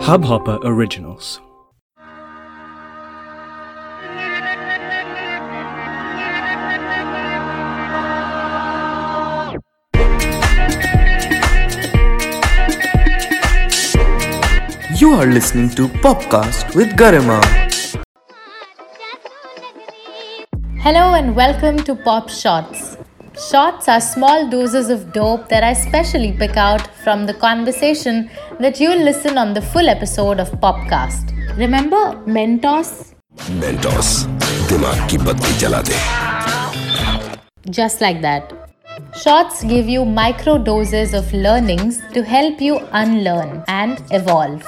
Hubhopper Originals. You are listening to Popcast with Garima. Hello and welcome to Pop Shots. Shots are small doses of dope that I specially pick out from the conversation that you'll listen on the full episode of Popcast. Remember Mentos? Mentos, ki chala de. Just like that. Shots give you micro doses of learnings to help you unlearn and evolve.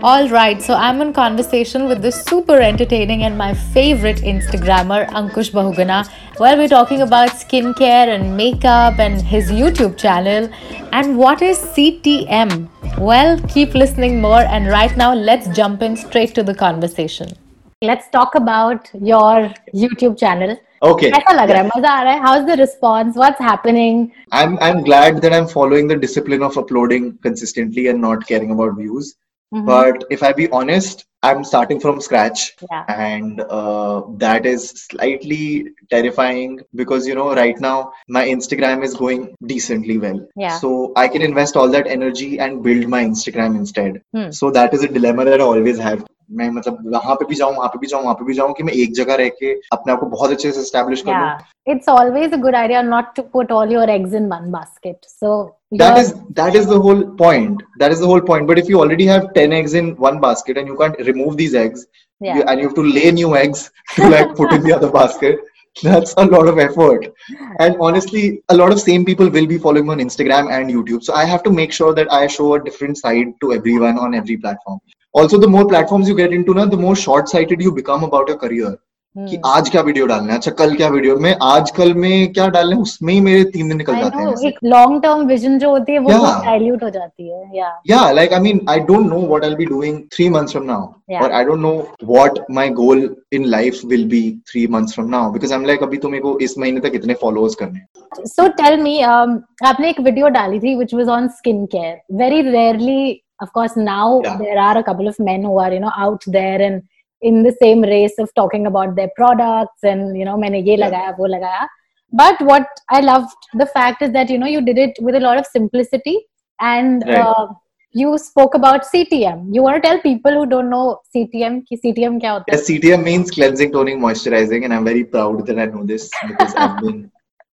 All right, so I'm in conversation with this super entertaining and my favorite Instagrammer, Ankush Bahuguna, while we're talking about skincare and makeup and his YouTube channel. And what is CTM? Well, keep listening more, and right now, let's jump in straight to the conversation. Let's talk about your YouTube channel. Okay. How's the response? What's happening? I'm, I'm glad that I'm following the discipline of uploading consistently and not caring about views. Mm-hmm. But if I be honest, I'm starting from scratch, Yeah. and uh, that is slightly terrifying because you know right now my Instagram is going decently well. Yeah. So I can invest all that energy and build my Instagram instead. Hmm. So that is a dilemma that I always have. मैं मतलब वहाँ पे भी जाऊँ वहाँ पे भी जाऊँ वहाँ पे भी जाऊँ कि मैं एक जगह रह के अपने आप को बहुत अच्छे से establish कर लूँ it's always a good idea not to put all your eggs in one basket. So that is that is the whole point that is the whole point but if you already have 10 eggs in one basket and you can't remove these eggs Yeah. you, and you have to lay new eggs to like put in the other basket that's a lot of effort and honestly a lot of same people will be following on instagram and youtube so i have to make sure that i show a different side to everyone on every platform also the more platform you get into ना the more short sighted you become about your career कि आज क्या video डालना है अच्छा कल क्या video में आज कल में क्या डालना है उसमें ही मेरे तीन दिन निकल I जाते हैं एक लॉन्ग टर्म विजन जो होती है वो डाइल्यूट yeah. हो जाती है या like I mean I don't know what I will be doing 3 months from now और I don't know what my goal in life will be 3 months from now because I am like अभी तो मेरे को इस महीने तक इतने followers करने सो टेल मी आपने एक वीडियो डाली थी which was on skin care very rarely of course now yeah. there are a couple of men who are you know out there and in the same race of talking about their products and you know many ye but what i loved the fact is that you know you did it with a lot of simplicity and right. uh, you spoke about ctm you want to tell people who don't know ctm ki ctm kya hota yes, ctm means cleansing toning moisturizing and i'm very proud that i know this because i've been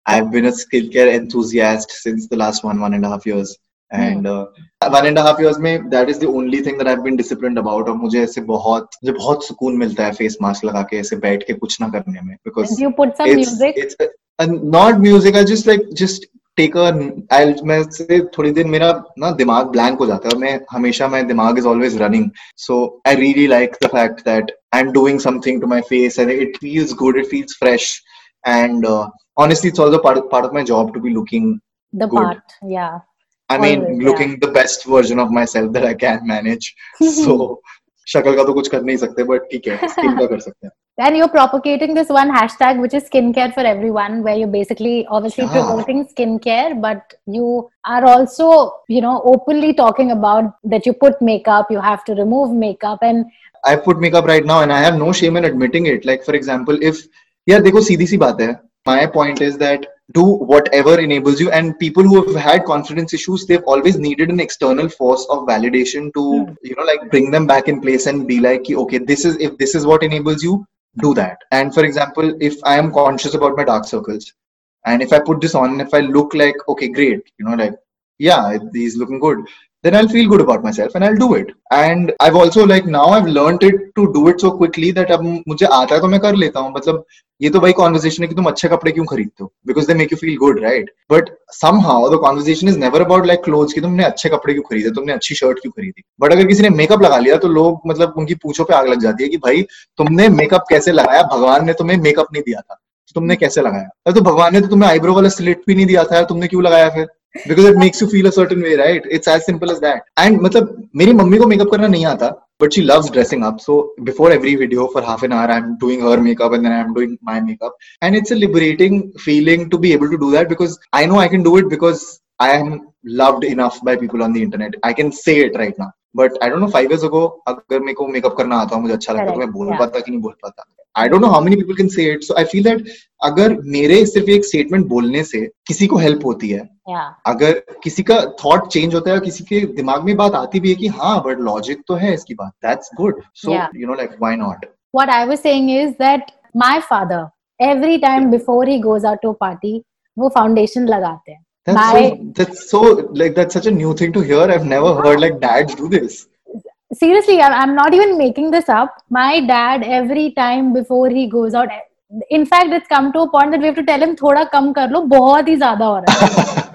i've been a skincare enthusiast since the last one one and a half years. and uh, one and a half years में that is the only thing that I've been disciplined about और मुझे ऐसे बहुत मुझे बहुत सुकून मिलता है फेस मास्क लगा के ऐसे बैठ के कुछ ना करने में because Do you put some it's, music It's and not music. I just like just take a. I'll मैं से थोड़ी देर मेरा ना दिमाग blank हो जाता है और मैं हमेशा my दिमाग is always running. So I really like the fact that I'm doing something to my face and it feels good. It feels fresh. And uh, honestly, it's also part of, part of my job to be looking. the good. part yeah I mean, Always, yeah. looking the best version of myself that I can manage. so शक्ल का तो कुछ कर नहीं सकते but ठीक है skin का कर सकते हैं. and you're propagating this one hashtag which is skincare for everyone where you're basically obviously Yeah. promoting skincare but you are also you know openly talking about that you put makeup you have to remove makeup and I put makeup right now and I have no shame in admitting it. Like, for example, if, yeah, देखो सीधी सी बात है. My point is that do whatever enables you. And people who have had confidence issues, they've always needed an external force of validation to, Hmm. you know, like bring them back in place and be like, okay, this is, if this is what enables you, do that. And for example, if I am conscious about my dark circles and if I put this on, if I look like, okay, great, you know, like, yeah, he's looking good then I'll feel good about myself and I'll do it. And I've also like now I've learned it to do it so quickly that अब मुझे आता है तो मैं कर लेता हूँ। मतलब ये तो वही कॉन्वर्जेशन है कि तुम अच्छे कपड़े क्यों खरीदते हो? Because they make you feel good right but somehow the conversation is never about like clothes कि तुमने अच्छे कपड़े क्यों खरीदे? तुमने अच्छी शर्ट क्यों खरीदी? बट अगर किसी ने मेकअप लगा लिया तो लोग मतलब उनकी पूछों पे आग लग जाती है कि भाई तुमने मेकअप कैसे लगाया? भगवान ने तुम्हें मेकअप नहीं दिया था। तो तुमने कैसे लगाया? तो भगवान ने तो तुम्हें आईब्रो वाला स्लिट भी नहीं दिया था तुमने क्यों लगाया फिर? because it makes you feel a certain way right it's as simple as that and मतलब मेरी मम्मी को मेकअप करना नहीं आता but she loves dressing up so before every video for half an hour i'm doing her makeup and then i'm doing my makeup and it's a liberating feeling to be able to do that because i know i can do it because I am loved enough by people on the internet. I can say it right now. but I don't know five years अगर मेरे को makeup करना आता मुझे अच्छा लगता मैं बोल पाता कि नहीं बोल पाता। I don't know how many people can say it so I feel that अगर मेरे सिर्फ़ एक स्टेटमेंट बोलने से किसी को हेल्प होती है yeah. अगर किसी का थॉट चेंज होता है किसी के दिमाग में बात आती भी है कि हाँ बट लॉजिक तो है इसकी बात that's good so you know like why not what I was saying is that my father every time before he goes out to party वो फाउंडेशन लगाते हैं। That's My so that's so like that's such a new thing to hear. I've never heard like dads do this. seriously I'm, I'm not even making this up my dad every time before he goes out in fact it's come to a point that we have to tell him थोड़ा कम कर लो बहुत ही ज्यादा हो रहा है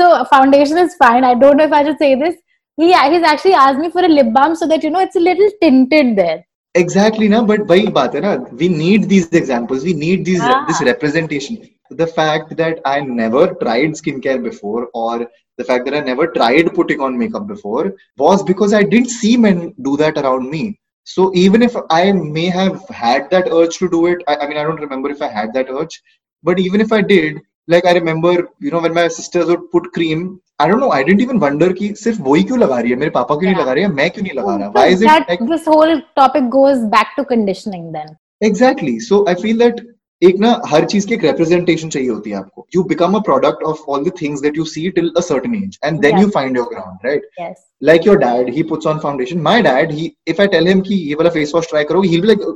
so foundation is fine i don't know if i should say this he he's actually asked me for a lip balm so that you know it's a little tinted there Exactly, na. But वही बात है ना. We need these examples. We need these Ah. this representation. The fact that I never tried skincare before, or the fact that I never tried putting on makeup before, was because I didn't see men do that around me. So even if I may have had that urge to do it, I, I mean, I don't remember if I had that urge, but even if I did, like I remember, you know, when my sisters would put cream, I don't know I didn't even wonder कि सिर्फ़ वो ही क्यों लगा रही है? मेरे पापा क्यों नहीं लगा रहे हैं? मैं क्यों नहीं लगा रहा? Why is it this whole topic goes back to conditioning then exactly so I feel that एक ना हर चीज़ की एक रिप्रेजेंटेशन चाहिए होती है आपको। You become a product of all the things that you see till a certain age and then you find your ground right like your dad he puts on foundation my dad he if I tell him कि ये वाला face wash try करो he will like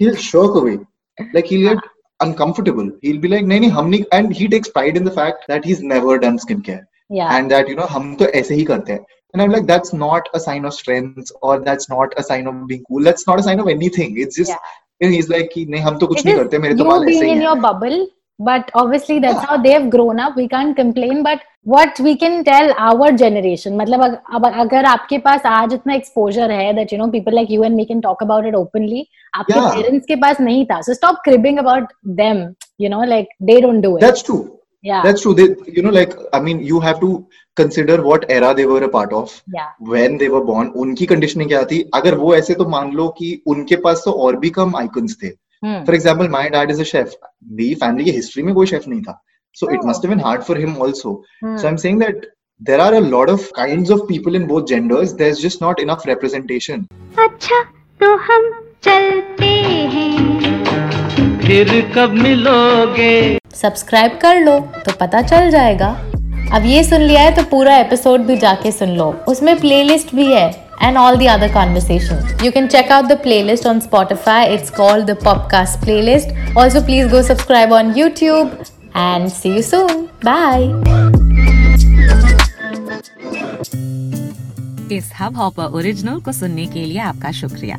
he will shirk away like he will get uncomfortable he will be like नहीं नहीं हम नहीं and he takes pride in the fact that he is never done skin care yeah and that you know hum to aise hi karte hain and i'm like that's not a sign of strength or that's not a sign of being cool that's not a sign of anything it's just Yeah. you know, he's like कि नहीं हम तो कुछ It नहीं is करते मेरे तो you बाल ऐसे being ही in हैं your bubble but obviously that's Yeah. how they've grown up we can't complain but what we can tell our generation मतलब अग- अब अगर आपके पास आज इतना exposure है that you know people like you and me can talk about it openly आपके Yeah. parents के पास नहीं था so stop cribbing about them you know like they don't do it that's true yeah that's true they you know like i mean you have to consider what era they were a part of yeah when they were born उनकी conditioning क्या थी अगर वो ऐसे तो मान लो कि उनके पास तो और भी कम आइकन्स थे hmm. For example my dad is a chef मेरी फैमिली की हिस्ट्री में कोई शेफ नहीं था so it Oh. Must been hard for him also Hmm. So I am saying that there are a lot of kinds of people in both genders there's just not enough representation अच्छा तो हम चलते हैं फिर कब मिलोगे? Subscribe कर लो तो पता चल जाएगा। अब ये सुन लिया है तो पूरा एपिसोड भी जाके सुन लो। उसमें प्लेलिस्ट भी है and all the other conversation you can check out the play list on Spotify it's called the Popcast play list also please go subscribe on YouTube and see you soon bye इस hub hopper original को सुनने के लिए आपका शुक्रिया।